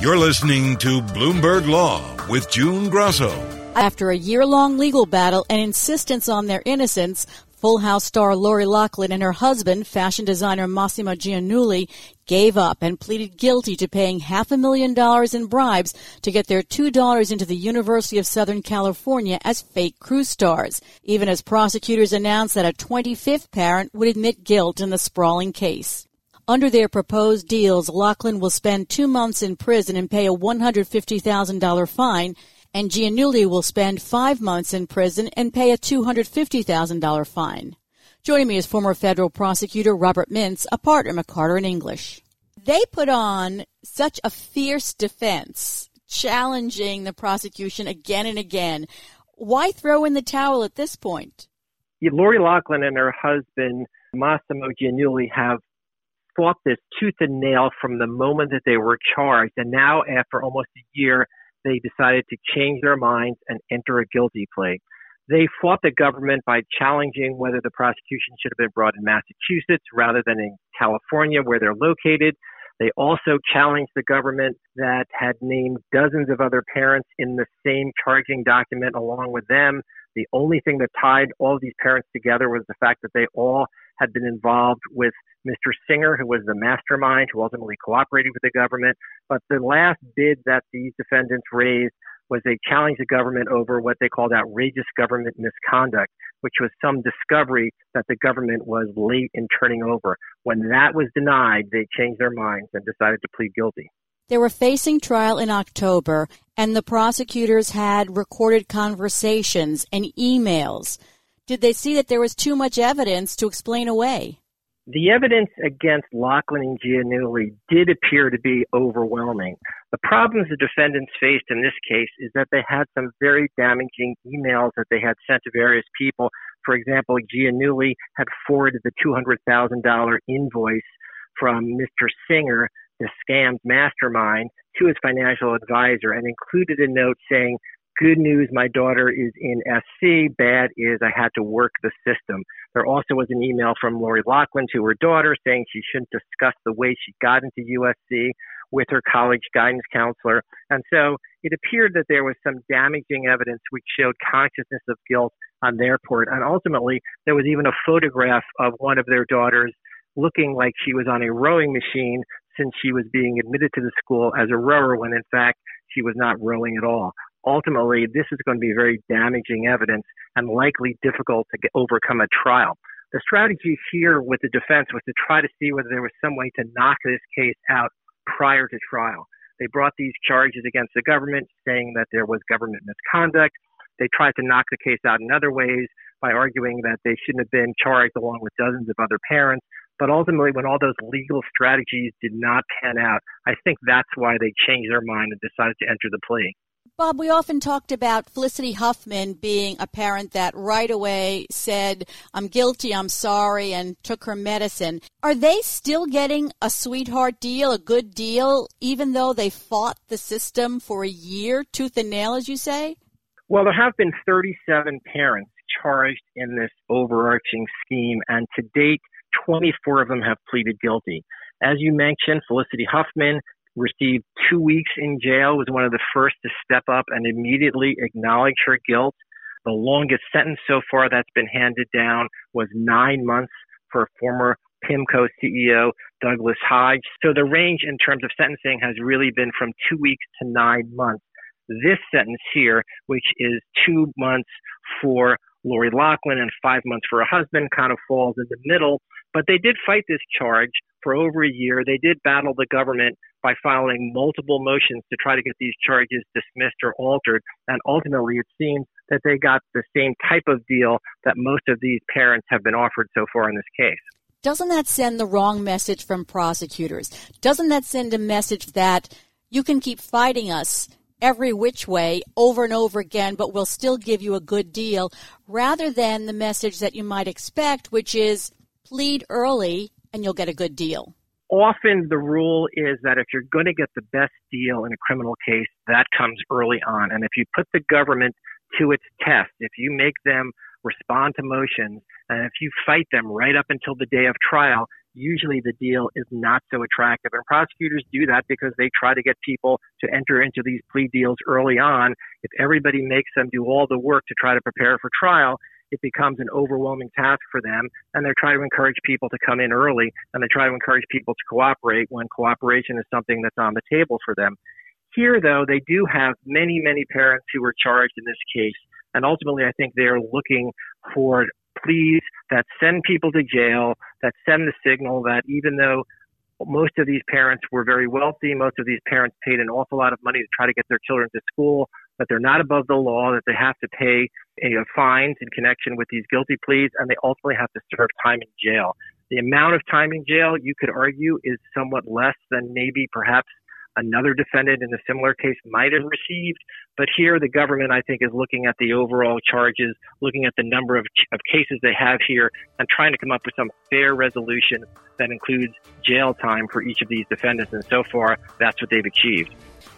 You're listening to Bloomberg Law with June Grasso. After a year long legal battle and insistence on their innocence, Full House star Lori Loughlin and her husband, fashion designer Mossimo Giannulli, gave up and pleaded guilty to paying half a million dollars in bribes to get their two daughters into the University of Southern California as fake cruise stars, even as prosecutors announced that a 25th parent would admit guilt in the sprawling case. Under their proposed deals, Loughlin will spend two months in prison and pay a $150,000 fine, and Giannulli will spend five months in prison and pay a $250,000 fine. Joining me is former federal prosecutor Robert Mintz, a partner McCarter and English. They put on such a fierce defense, challenging the prosecution again and again. Why throw in the towel at this point? Yeah, Lori Loughlin and her husband, Mossimo Giannulli, have fought this tooth and nail from the moment that they were charged. And now, after almost a year, they decided to change their minds and enter a guilty plea. They fought the government by challenging whether the prosecution should have been brought in Massachusetts rather than in California, where they're located. They also challenged the government that had named dozens of other parents in the same charging document along with them. The only thing that tied all these parents together was the fact that they all had been involved with Mr. Singer, who was the mastermind who ultimately cooperated with the government. But the last bid that these defendants raised was they challenged the government over what they called outrageous government misconduct, which was some discovery that the government was late in turning over. When that was denied, they changed their minds and decided to plead guilty. They were facing trial in October, and the prosecutors had recorded conversations and emails. Did they see that there was too much evidence to explain away? The evidence against Loughlin and Giannulli did appear to be overwhelming. The problems the defendants faced in this case is that they had some very damaging emails that they had sent to various people. For example, Giannulli had forwarded the $200,000 invoice from Mr. Singer, the scammed mastermind, to his financial advisor and included a note saying, Good news, my daughter is in SC. Bad is I had to work the system. There also was an email from Lori Loughlin to her daughter saying she shouldn't discuss the way she got into USC with her college guidance counselor. And so it appeared that there was some damaging evidence which showed consciousness of guilt on their part. And ultimately, there was even a photograph of one of their daughters looking like she was on a rowing machine since she was being admitted to the school as a rower when in fact she was not rowing at all ultimately this is going to be very damaging evidence and likely difficult to get, overcome at trial. The strategy here with the defense was to try to see whether there was some way to knock this case out prior to trial. They brought these charges against the government, saying that there was government misconduct. They tried to knock the case out in other ways by arguing that they shouldn't have been charged along with dozens of other parents. But ultimately, when all those legal strategies did not pan out, I think that's why they changed their mind and decided to enter the plea. Bob, we often talked about Felicity Huffman being a parent that right away said, I'm guilty, I'm sorry, and took her medicine. Are they still getting a sweetheart deal, a good deal, even though they fought the system for a year, tooth and nail, as you say? Well, there have been 37 parents charged in this overarching scheme, and to date, 24 of them have pleaded guilty. As you mentioned, Felicity Huffman received two weeks in jail, was one of the first to step up and immediately acknowledge her guilt. The longest sentence so far that's been handed down was nine months for former PIMCO CEO Douglas Hodge. So the range in terms of sentencing has really been from two weeks to nine months. This sentence here, which is two months for Lori Loughlin and five months for her husband, kind of falls in the middle. But they did fight this charge for over a year. They did battle the government by filing multiple motions to try to get these charges dismissed or altered. And ultimately, it seems that they got the same type of deal that most of these parents have been offered so far in this case. Doesn't that send the wrong message from prosecutors? Doesn't that send a message that you can keep fighting us every which way over and over again, but we'll still give you a good deal, rather than the message that you might expect, which is plead early and you'll get a good deal? Often the rule is that if you're going to get the best deal in a criminal case, that comes early on. And if you put the government to its test, if you make them respond to motions, and if you fight them right up until the day of trial, usually the deal is not so attractive. And prosecutors do that because they try to get people to enter into these plea deals early on. If everybody makes them do all the work to try to prepare for trial, it becomes an overwhelming task for them. And they try to encourage people to come in early and they try to encourage people to cooperate when cooperation is something that's on the table for them. Here, though, they do have many, many parents who were charged in this case. And ultimately, I think they're looking for pleas that send people to jail, that send the signal that even though most of these parents were very wealthy, most of these parents paid an awful lot of money to try to get their children to school, that they're not above the law, that they have to pay know, fines in connection with these guilty pleas, and they ultimately have to serve time in jail. The amount of time in jail, you could argue, is somewhat less than maybe perhaps another defendant in a similar case might have received. But here, the government, I think, is looking at the overall charges, looking at the number of, of cases they have here, and trying to come up with some fair resolution that includes jail time for each of these defendants. And so far, that's what they've achieved.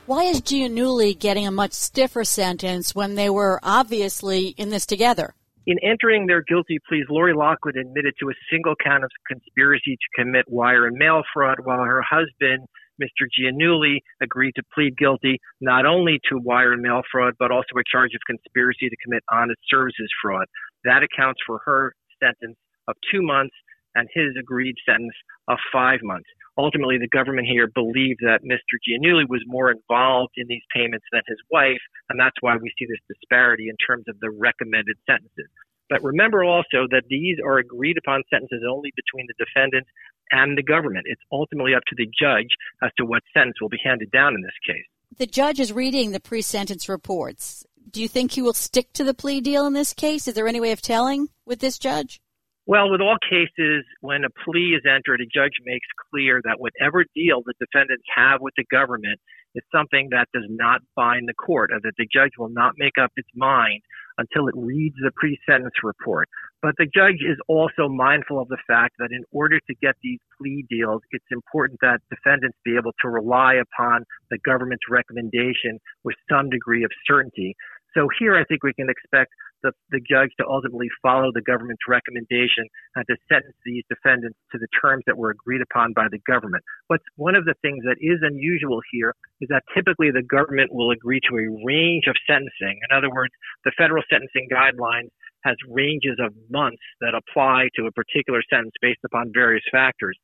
Why is Giannulli getting a much stiffer sentence when they were obviously in this together? In entering their guilty pleas, Lori Loughlin admitted to a single count of conspiracy to commit wire and mail fraud, while her husband Mr. Giannulli agreed to plead guilty not only to wire and mail fraud, but also a charge of conspiracy to commit honest services fraud. That accounts for her sentence of two months and his agreed sentence of five months. Ultimately, the government here believed that Mr. Giannulli was more involved in these payments than his wife, and that's why we see this disparity in terms of the recommended sentences. But remember also that these are agreed upon sentences only between the defendant and the government. It's ultimately up to the judge as to what sentence will be handed down in this case. The judge is reading the pre sentence reports. Do you think he will stick to the plea deal in this case? Is there any way of telling with this judge? Well, with all cases, when a plea is entered, a judge makes clear that whatever deal the defendants have with the government is something that does not bind the court, or that the judge will not make up its mind until it reads the pre-sentence report. But the judge is also mindful of the fact that in order to get these plea deals, it's important that defendants be able to rely upon the government's recommendation with some degree of certainty. So here I think we can expect the, the judge to ultimately follow the government's recommendation and to sentence these defendants to the terms that were agreed upon by the government. What's one of the things that is unusual here is that typically the government will agree to a range of sentencing. In other words, the federal sentencing guidelines has ranges of months that apply to a particular sentence based upon various factors.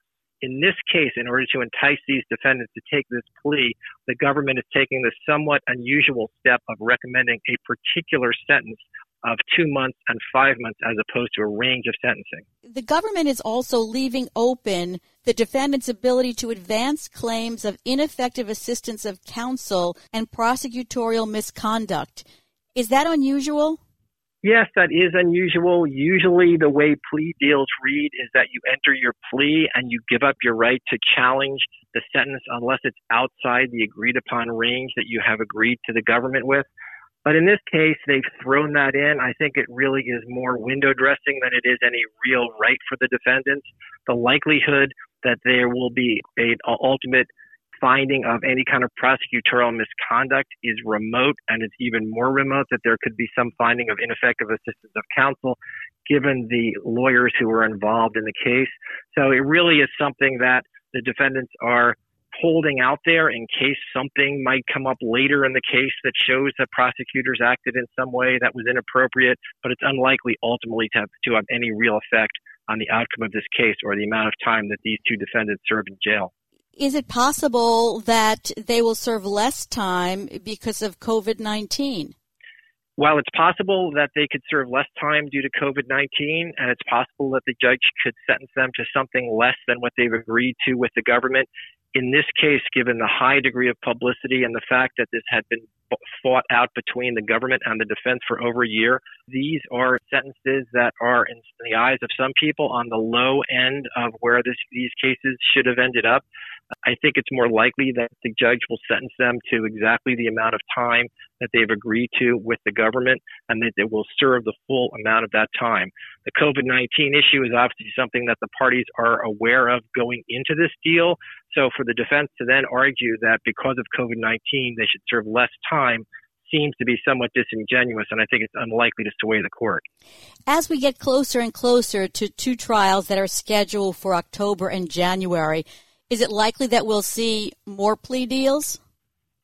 In this case, in order to entice these defendants to take this plea, the government is taking the somewhat unusual step of recommending a particular sentence of two months and five months as opposed to a range of sentencing. The government is also leaving open the defendant's ability to advance claims of ineffective assistance of counsel and prosecutorial misconduct. Is that unusual? Yes, that is unusual. Usually, the way plea deals read is that you enter your plea and you give up your right to challenge the sentence unless it's outside the agreed upon range that you have agreed to the government with. But in this case, they've thrown that in. I think it really is more window dressing than it is any real right for the defendants. The likelihood that there will be an ultimate finding of any kind of prosecutorial misconduct is remote, and it's even more remote that there could be some finding of ineffective assistance of counsel given the lawyers who were involved in the case. So it really is something that the defendants are holding out there in case something might come up later in the case that shows that prosecutors acted in some way that was inappropriate, but it's unlikely ultimately to have, to have any real effect on the outcome of this case or the amount of time that these two defendants serve in jail. Is it possible that they will serve less time because of COVID 19? While it's possible that they could serve less time due to COVID 19, and it's possible that the judge could sentence them to something less than what they've agreed to with the government, in this case, given the high degree of publicity and the fact that this had been fought out between the government and the defense for over a year, these are sentences that are, in the eyes of some people, on the low end of where this, these cases should have ended up. I think it's more likely that the judge will sentence them to exactly the amount of time that they've agreed to with the government and that they will serve the full amount of that time. The COVID 19 issue is obviously something that the parties are aware of going into this deal. So for the defense to then argue that because of COVID 19 they should serve less time seems to be somewhat disingenuous, and I think it's unlikely to sway the court. As we get closer and closer to two trials that are scheduled for October and January, is it likely that we'll see more plea deals?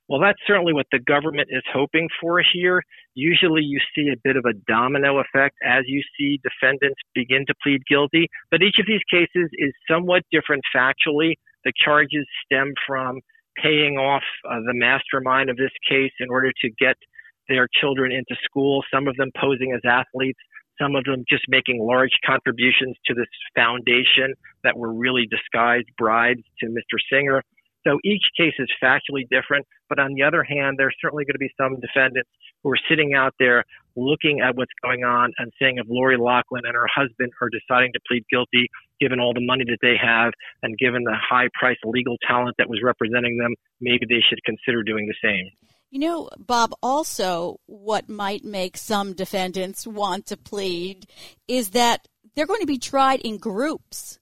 Well, that's certainly what the government is hoping for here. Usually you see a bit of a domino effect as you see defendants begin to plead guilty, but each of these cases is somewhat different factually. The charges stem from paying off uh, the mastermind of this case in order to get their children into school, some of them posing as athletes, some of them just making large contributions to this foundation that were really disguised bribes to Mr. Singer. So each case is factually different, but on the other hand, there's certainly going to be some defendants who are sitting out there looking at what's going on and saying if Lori Loughlin and her husband are deciding to plead guilty, given all the money that they have and given the high priced legal talent that was representing them, maybe they should consider doing the same. You know, Bob, also what might make some defendants want to plead is that they're going to be tried in groups.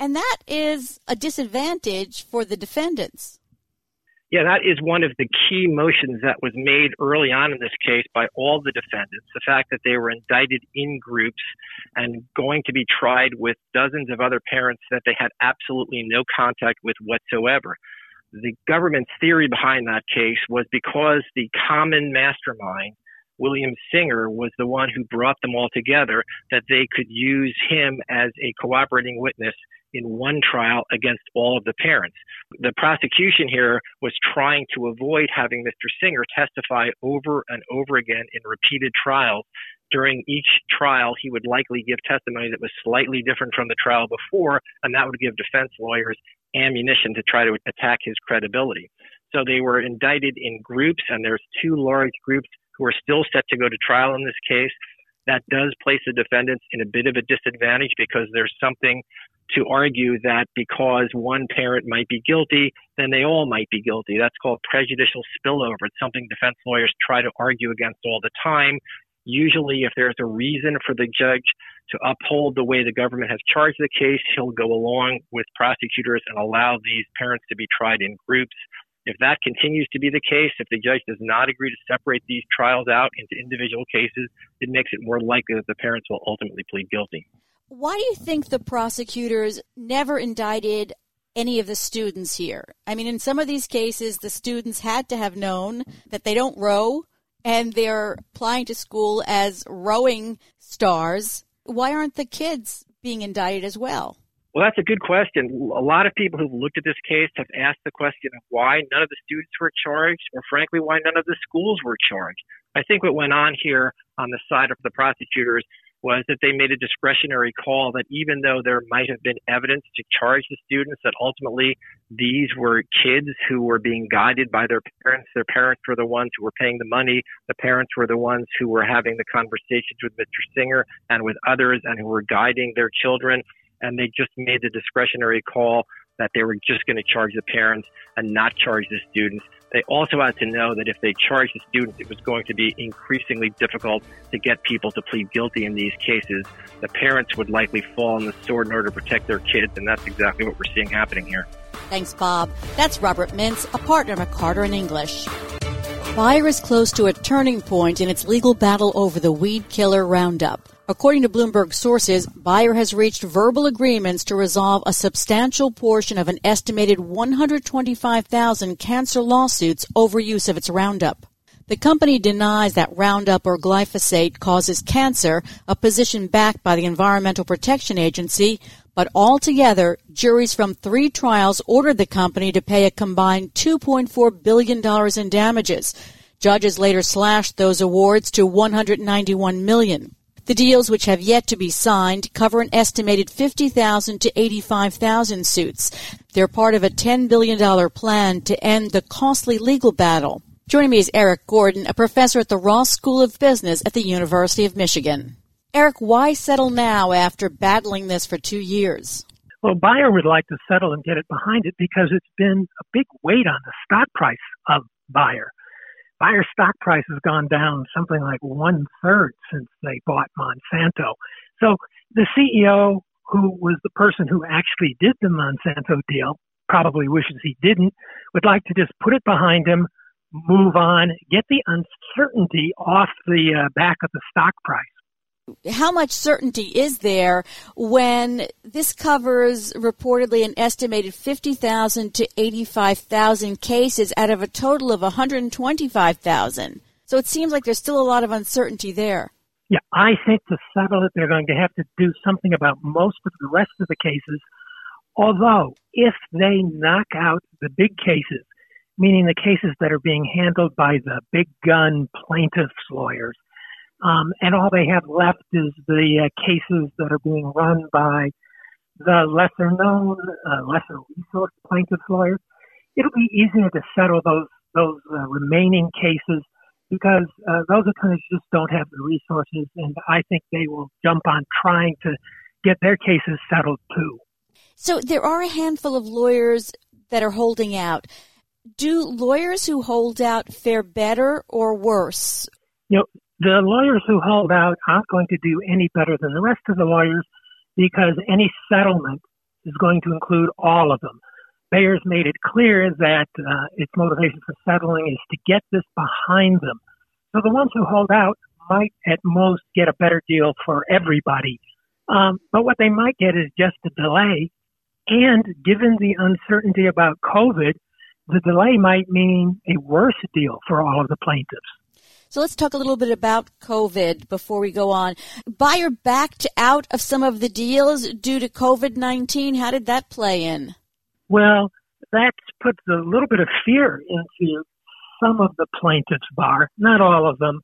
And that is a disadvantage for the defendants. Yeah, that is one of the key motions that was made early on in this case by all the defendants. The fact that they were indicted in groups and going to be tried with dozens of other parents that they had absolutely no contact with whatsoever. The government's theory behind that case was because the common mastermind, William Singer, was the one who brought them all together, that they could use him as a cooperating witness in one trial against all of the parents. The prosecution here was trying to avoid having Mr. Singer testify over and over again in repeated trials. During each trial, he would likely give testimony that was slightly different from the trial before, and that would give defense lawyers ammunition to try to attack his credibility. So they were indicted in groups, and there's two large groups who are still set to go to trial in this case. That does place the defendants in a bit of a disadvantage because there's something to argue that because one parent might be guilty, then they all might be guilty. That's called prejudicial spillover. It's something defense lawyers try to argue against all the time. Usually, if there's a reason for the judge to uphold the way the government has charged the case, he'll go along with prosecutors and allow these parents to be tried in groups. If that continues to be the case, if the judge does not agree to separate these trials out into individual cases, it makes it more likely that the parents will ultimately plead guilty. Why do you think the prosecutors never indicted any of the students here? I mean, in some of these cases, the students had to have known that they don't row and they're applying to school as rowing stars. Why aren't the kids being indicted as well? Well, that's a good question. A lot of people who've looked at this case have asked the question of why none of the students were charged, or frankly, why none of the schools were charged. I think what went on here on the side of the prosecutors was that they made a discretionary call that even though there might have been evidence to charge the students, that ultimately these were kids who were being guided by their parents. Their parents were the ones who were paying the money. The parents were the ones who were having the conversations with Mr. Singer and with others and who were guiding their children. And they just made the discretionary call that they were just going to charge the parents and not charge the students. They also had to know that if they charged the students, it was going to be increasingly difficult to get people to plead guilty in these cases. The parents would likely fall on the sword in order to protect their kids, and that's exactly what we're seeing happening here. Thanks, Bob. That's Robert Mintz, a partner at McCarter and English. Bayer is close to a turning point in its legal battle over the weed killer Roundup. According to Bloomberg sources, Bayer has reached verbal agreements to resolve a substantial portion of an estimated 125,000 cancer lawsuits over use of its Roundup. The company denies that Roundup or glyphosate causes cancer, a position backed by the Environmental Protection Agency, but altogether, juries from three trials ordered the company to pay a combined $2.4 billion in damages. Judges later slashed those awards to 191 million. The deals, which have yet to be signed, cover an estimated 50,000 to 85,000 suits. They're part of a $10 billion plan to end the costly legal battle. Joining me is Erik Gordon, a professor at the Ross School of Business at the University of Michigan. Erik, why settle now after battling this for two years? Well, Bayer would like to settle and get it behind it because it's been a big weight on the stock price of Bayer. Bayer stock price has gone down something like one third since they bought Monsanto. So the CEO, who was the person who actually did the Monsanto deal, probably wishes he didn't, would like to just put it behind him, move on, get the uncertainty off the uh, back of the stock price how much certainty is there when this covers reportedly an estimated 50,000 to 85,000 cases out of a total of 125,000? So it seems like there's still a lot of uncertainty there. Yeah, I think to settle it, they're going to have to do something about most of the rest of the cases. Although, if they knock out the big cases, meaning the cases that are being handled by the big gun plaintiffs' lawyers, um, and all they have left is the uh, cases that are being run by the lesser known, uh, lesser resource plaintiffs lawyers. It'll be easier to settle those those uh, remaining cases because uh, those attorneys just don't have the resources, and I think they will jump on trying to get their cases settled too. So there are a handful of lawyers that are holding out. Do lawyers who hold out fare better or worse? You know, the lawyers who hold out aren't going to do any better than the rest of the lawyers because any settlement is going to include all of them. Bayer's made it clear that uh, its motivation for settling is to get this behind them. So the ones who hold out might at most get a better deal for everybody. Um, but what they might get is just a delay. And given the uncertainty about COVID, the delay might mean a worse deal for all of the plaintiffs. So let's talk a little bit about COVID before we go on. Bayer backed out of some of the deals due to COVID 19. How did that play in? Well, that puts a little bit of fear into some of the plaintiffs' bar, not all of them.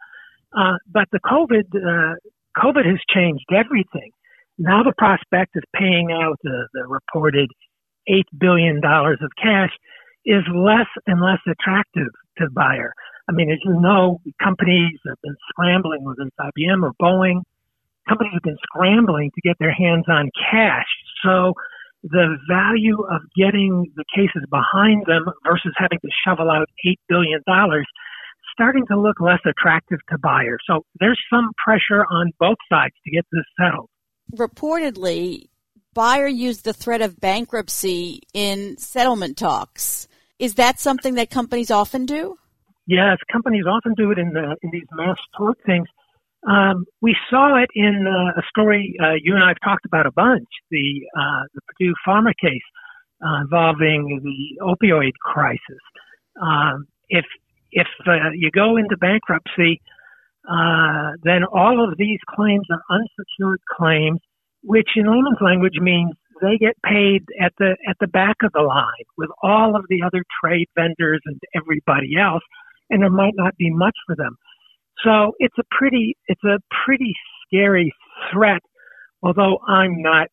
Uh, but the COVID, uh, COVID has changed everything. Now the prospect of paying out the, the reported $8 billion of cash is less and less attractive to Bayer. I mean, as you know, companies have been scrambling, whether it's IBM or Boeing, companies have been scrambling to get their hands on cash. So the value of getting the cases behind them versus having to shovel out $8 billion starting to look less attractive to buyers. So there's some pressure on both sides to get this settled. Reportedly, Bayer used the threat of bankruptcy in settlement talks. Is that something that companies often do? Yes, companies often do it in the, in these mass tort things. Um, we saw it in uh, a story uh, you and I have talked about a bunch, the uh, the Purdue Pharma case uh, involving the opioid crisis. Um, if if uh, you go into bankruptcy, uh, then all of these claims are unsecured claims, which in layman's language means they get paid at the at the back of the line with all of the other trade vendors and everybody else and there might not be much for them. So it's a pretty, it's a pretty scary threat, although I'm not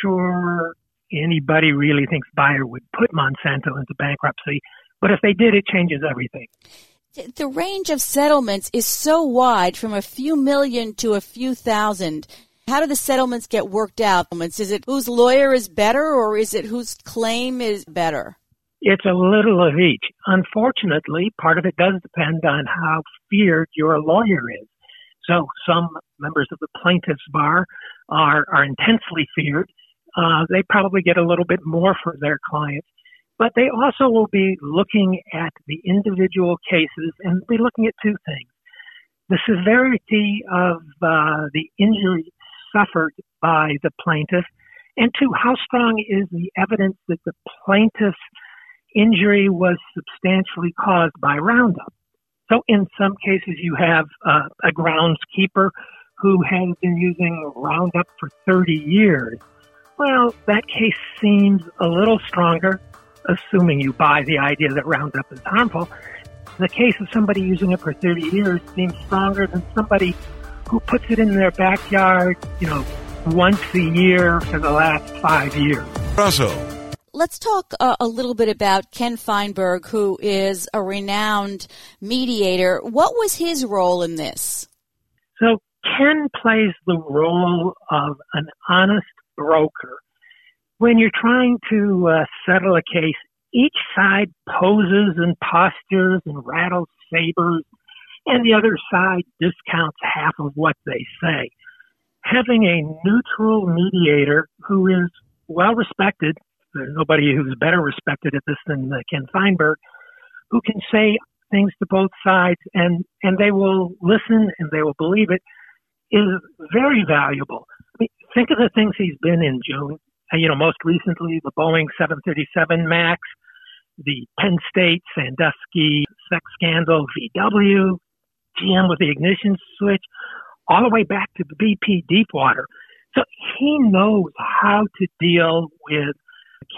sure anybody really thinks Bayer would put Monsanto into bankruptcy. But if they did, it changes everything. The range of settlements is so wide from a few million to a few thousand. How do the settlements get worked out? Is it whose lawyer is better or is it whose claim is better? It's a little of each. Unfortunately, part of it does depend on how feared your lawyer is. So some members of the plaintiff's bar are, are intensely feared. Uh, they probably get a little bit more for their clients, but they also will be looking at the individual cases and be looking at two things. The severity of uh, the injury suffered by the plaintiff, and two, how strong is the evidence that the plaintiff's injury was substantially caused by Roundup. So in some cases, you have uh, a groundskeeper who has been using Roundup for 30 years. Well, that case seems a little stronger, assuming you buy the idea that Roundup is harmful. The case of somebody using it for 30 years seems stronger than somebody who puts it in their backyard, you know, once a year for the last five years. Russell let's talk uh, a little bit about Ken Feinberg, who is a renowned mediator. What was his role in this? So, Ken plays the role of an honest broker. When you're trying to uh, settle a case, each side poses and postures and rattles sabers, and the other side discounts half of what they say. Having a neutral mediator who is well respected there's nobody who's better respected at this than uh, Ken Feinberg, who can say things to both sides and, and they will listen and they will believe it is very valuable. I mean, think of the things he's been in, June. You know, most recently, the Boeing 737 MAX, the Penn State Sandusky sex scandal, VW, GM with the ignition switch, all the way back to the BP Deepwater. So he knows how to deal with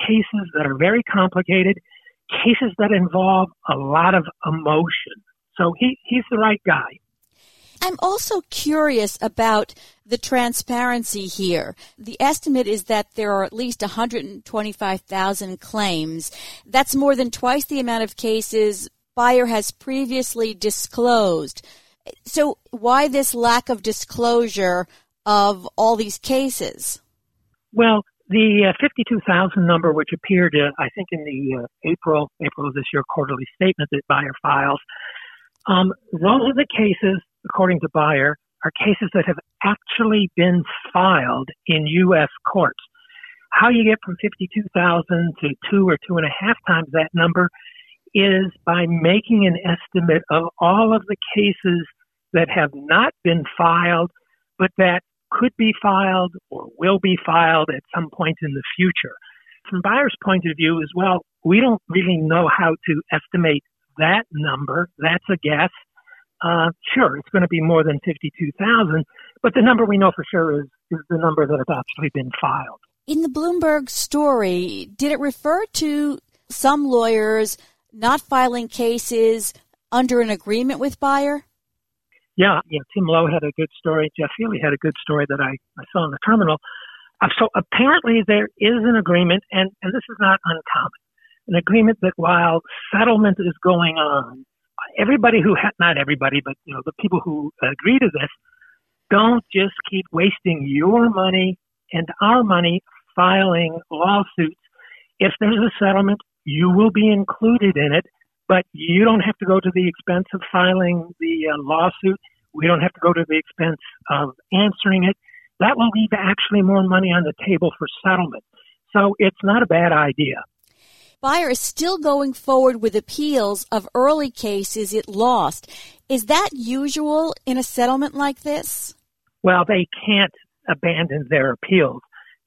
cases that are very complicated, cases that involve a lot of emotion. So he, he's the right guy. I'm also curious about the transparency here. The estimate is that there are at least 125,000 claims. That's more than twice the amount of cases Bayer has previously disclosed. So why this lack of disclosure of all these cases? Well, the uh, 52,000 number, which appeared, uh, I think, in the uh, April April of this year quarterly statement that Bayer files, um, those are the cases, according to Bayer, are cases that have actually been filed in U.S. courts. How you get from 52,000 to two or two and a half times that number is by making an estimate of all of the cases that have not been filed, but that could be filed or will be filed at some point in the future. From Bayer's point of view as well, we don't really know how to estimate that number. That's a guess. Uh, sure, it's going to be more than 52,000, but the number we know for sure is, is the number that has actually been filed. In the Bloomberg story, did it refer to some lawyers not filing cases under an agreement with Bayer? Yeah, you Tim Loh had a good story. Jef Feeley had a good story that I, I saw in the terminal. Uh, so apparently there is an agreement, and, and this is not uncommon, an agreement that while settlement is going on, everybody who, ha- not everybody, but, you know, the people who agree to this, don't just keep wasting your money and our money filing lawsuits. If there's a settlement, you will be included in it but you don't have to go to the expense of filing the uh, lawsuit. We don't have to go to the expense of answering it. That will leave actually more money on the table for settlement. So it's not a bad idea. Bayer is still going forward with appeals of early cases it lost. Is that usual in a settlement like this? Well, they can't abandon their appeals.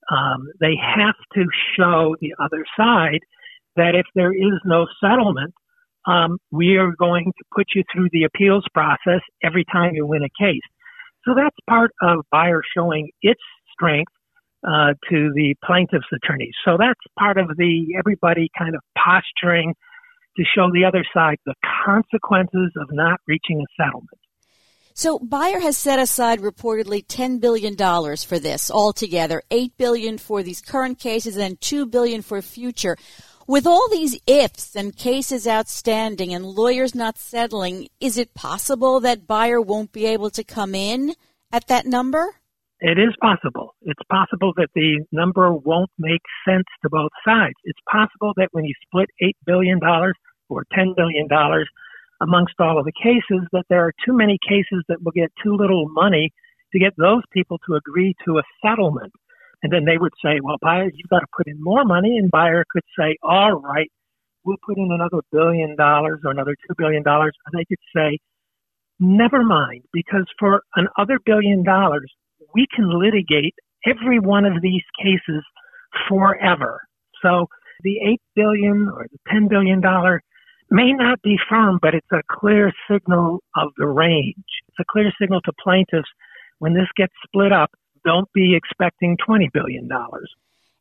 Um, they have to show the other side that if there is no settlement, um, we are going to put you through the appeals process every time you win a case. So that's part of Bayer showing its strength uh, to the plaintiff's attorneys. So that's part of the everybody kind of posturing to show the other side the consequences of not reaching a settlement. So Bayer has set aside reportedly $10 billion for this altogether, 8 billion for these current cases and 2 billion for future. With all these ifs and cases outstanding and lawyers not settling, is it possible that Bayer won't be able to come in at that number? It is possible. It's possible that the number won't make sense to both sides. It's possible that when you split $8 billion or $10 billion amongst all of the cases, that there are too many cases that will get too little money to get those people to agree to a settlement. And then they would say, well, Bayer, you've got to put in more money. And Bayer could say, all right, we'll put in another billion dollars or another two billion dollars. And they could say, never mind, because for another billion dollars, we can litigate every one of these cases forever. So the eight billion or the ten billion dollar may not be firm, but it's a clear signal of the range. It's a clear signal to plaintiffs when this gets split up don't be expecting $20 billion.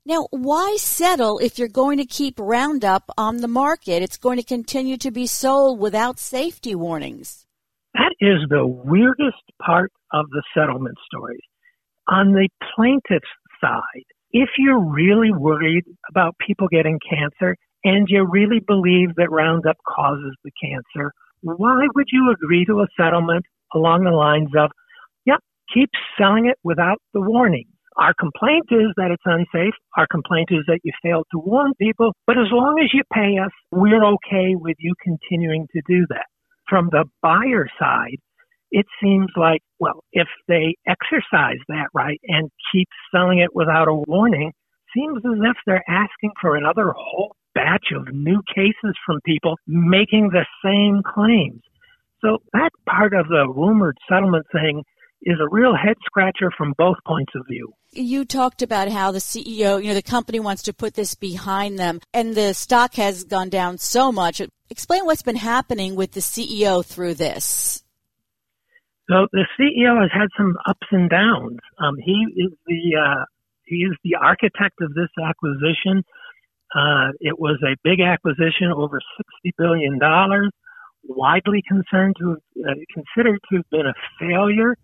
Now, why settle if you're going to keep Roundup on the market? It's going to continue to be sold without safety warnings. That is the weirdest part of the settlement story. On the plaintiff's side, if you're really worried about people getting cancer and you really believe that Roundup causes the cancer, why would you agree to a settlement along the lines of, keep selling it without the warning. Our complaint is that it's unsafe. Our complaint is that you failed to warn people. But as long as you pay us, we're okay with you continuing to do that. From the Bayer side, it seems like, well, if they exercise that right and keep selling it without a warning, seems as if they're asking for another whole batch of new cases from people making the same claims. So that part of the rumored settlement thing is a real head scratcher from both points of view. You talked about how the CEO, you know, the company wants to put this behind them and the stock has gone down so much. Explain what's been happening with the CEO through this. So the CEO has had some ups and downs. Um, he is the uh, he is the architect of this acquisition. Uh, it was a big acquisition, over sixty billion dollars, widely concerned to uh, considered to have been a failure.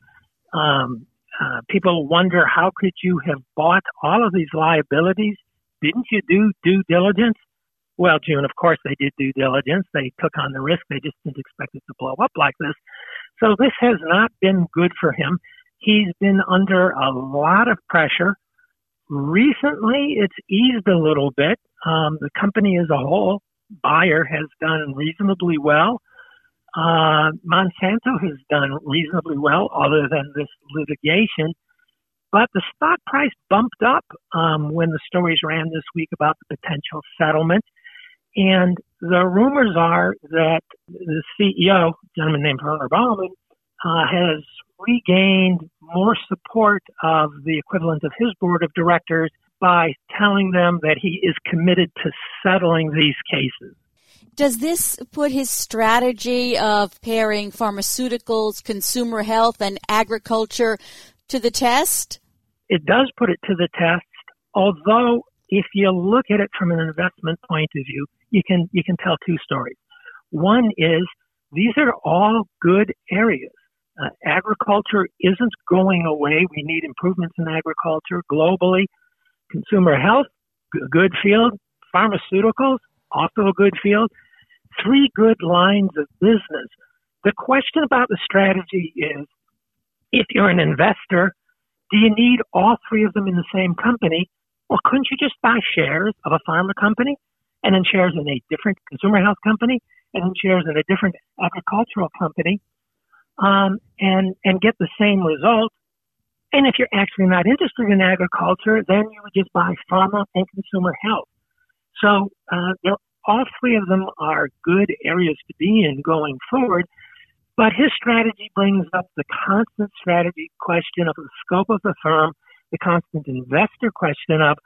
Um, uh, people wonder how could you have bought all of these liabilities? Didn't you do due diligence? Well, June, of course they did due diligence. They took on the risk. They just didn't expect it to blow up like this. So this has not been good for him. He's been under a lot of pressure. Recently, it's eased a little bit. Um, the company as a whole, Bayer, has done reasonably well. Uh, Monsanto has done reasonably well, other than this litigation. But the stock price bumped up um, when the stories ran this week about the potential settlement. And the rumors are that the CEO, gentleman named Werner Baumann, uh, has regained more support of the equivalent of his board of directors by telling them that he is committed to settling these cases. Does this put his strategy of pairing pharmaceuticals, consumer health, and agriculture to the test? It does put it to the test, although if you look at it from an investment point of view, you can you can tell two stories. One is these are all good areas. Uh, agriculture isn't going away. We need improvements in agriculture globally. Consumer health, good field. Pharmaceuticals, also a good field. Three good lines of business. The question about the strategy is if you're an investor, do you need all three of them in the same company? Or couldn't you just buy shares of a pharma company and then shares in a different consumer health company and then shares in a different agricultural company um, and, and get the same result? And if you're actually not interested in agriculture, then you would just buy pharma and consumer health. So uh, all three of them are good areas to be in going forward. But his strategy brings up the constant strategy question of the scope of the firm the constant investor question of,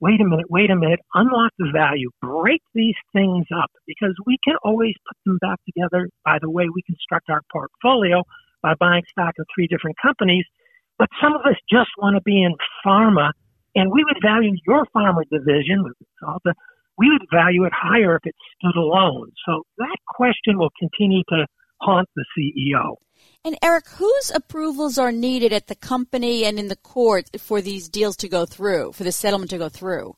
wait a minute, wait a minute, unlock the value, break these things up because we can always put them back together by the way we construct our portfolio by buying stock in three different companies. But some of us just want to be in pharma and we would value your pharma division, we would value it higher if it stood alone. So that question will continue to haunt the CEO. And Erik, whose approvals are needed at the company and in the court for these deals to go through, for the settlement to go through?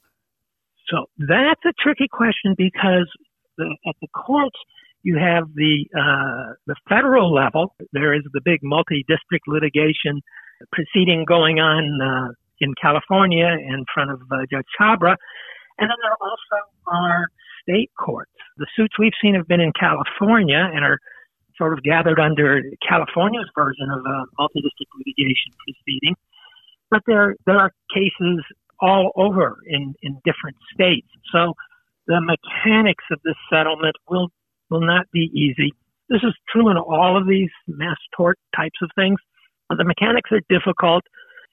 So that's a tricky question because the, at the courts you have the uh, the federal level. There is the big multi-district litigation proceeding going on uh, in California in front of uh, Judge Chhabria, and then there are also are state courts. The suits we've seen have been in California and are sort of gathered under California's version of a multi-district litigation proceeding. But there, there are cases all over in, in different states. So the mechanics of this settlement will, will not be easy. This is true in all of these mass tort types of things. The mechanics are difficult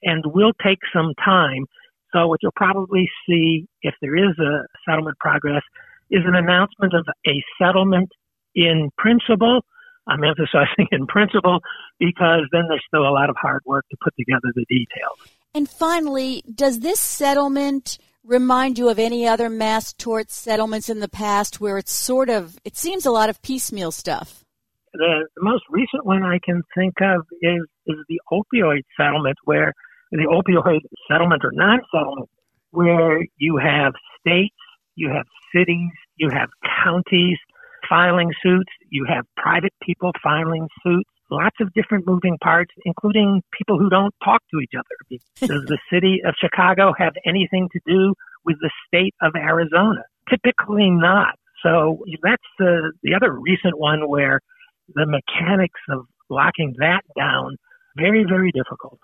and will take some time. So what you'll probably see if there is a settlement progress is an announcement of a settlement in principle I'm emphasizing in principle because then there's still a lot of hard work to put together the details. And finally, does this settlement remind you of any other mass tort settlements in the past where it's sort of, it seems a lot of piecemeal stuff? The, the most recent one I can think of is, is the opioid settlement where the opioid settlement or non-settlement where you have states, you have cities, you have counties, filing suits. You have private people filing suits. Lots of different moving parts, including people who don't talk to each other. Does the city of Chicago have anything to do with the state of Arizona? Typically not. So that's the, the other recent one where the mechanics of locking that down, very, very difficult.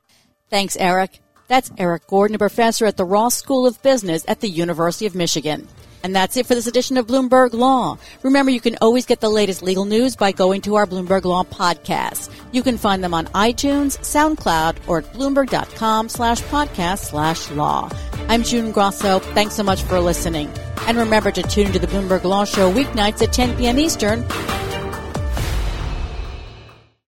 Thanks, Erik. That's Erik Gordon, a professor at the Ross School of Business at the University of Michigan. And that's it for this edition of Bloomberg Law. Remember, you can always get the latest legal news by going to our Bloomberg Law podcast. You can find them on iTunes, SoundCloud, or at bloomberg.com slash podcast slash law. I'm June Grasso. Thanks so much for listening. And remember to tune into the Bloomberg Law Show weeknights at 10 p.m. Eastern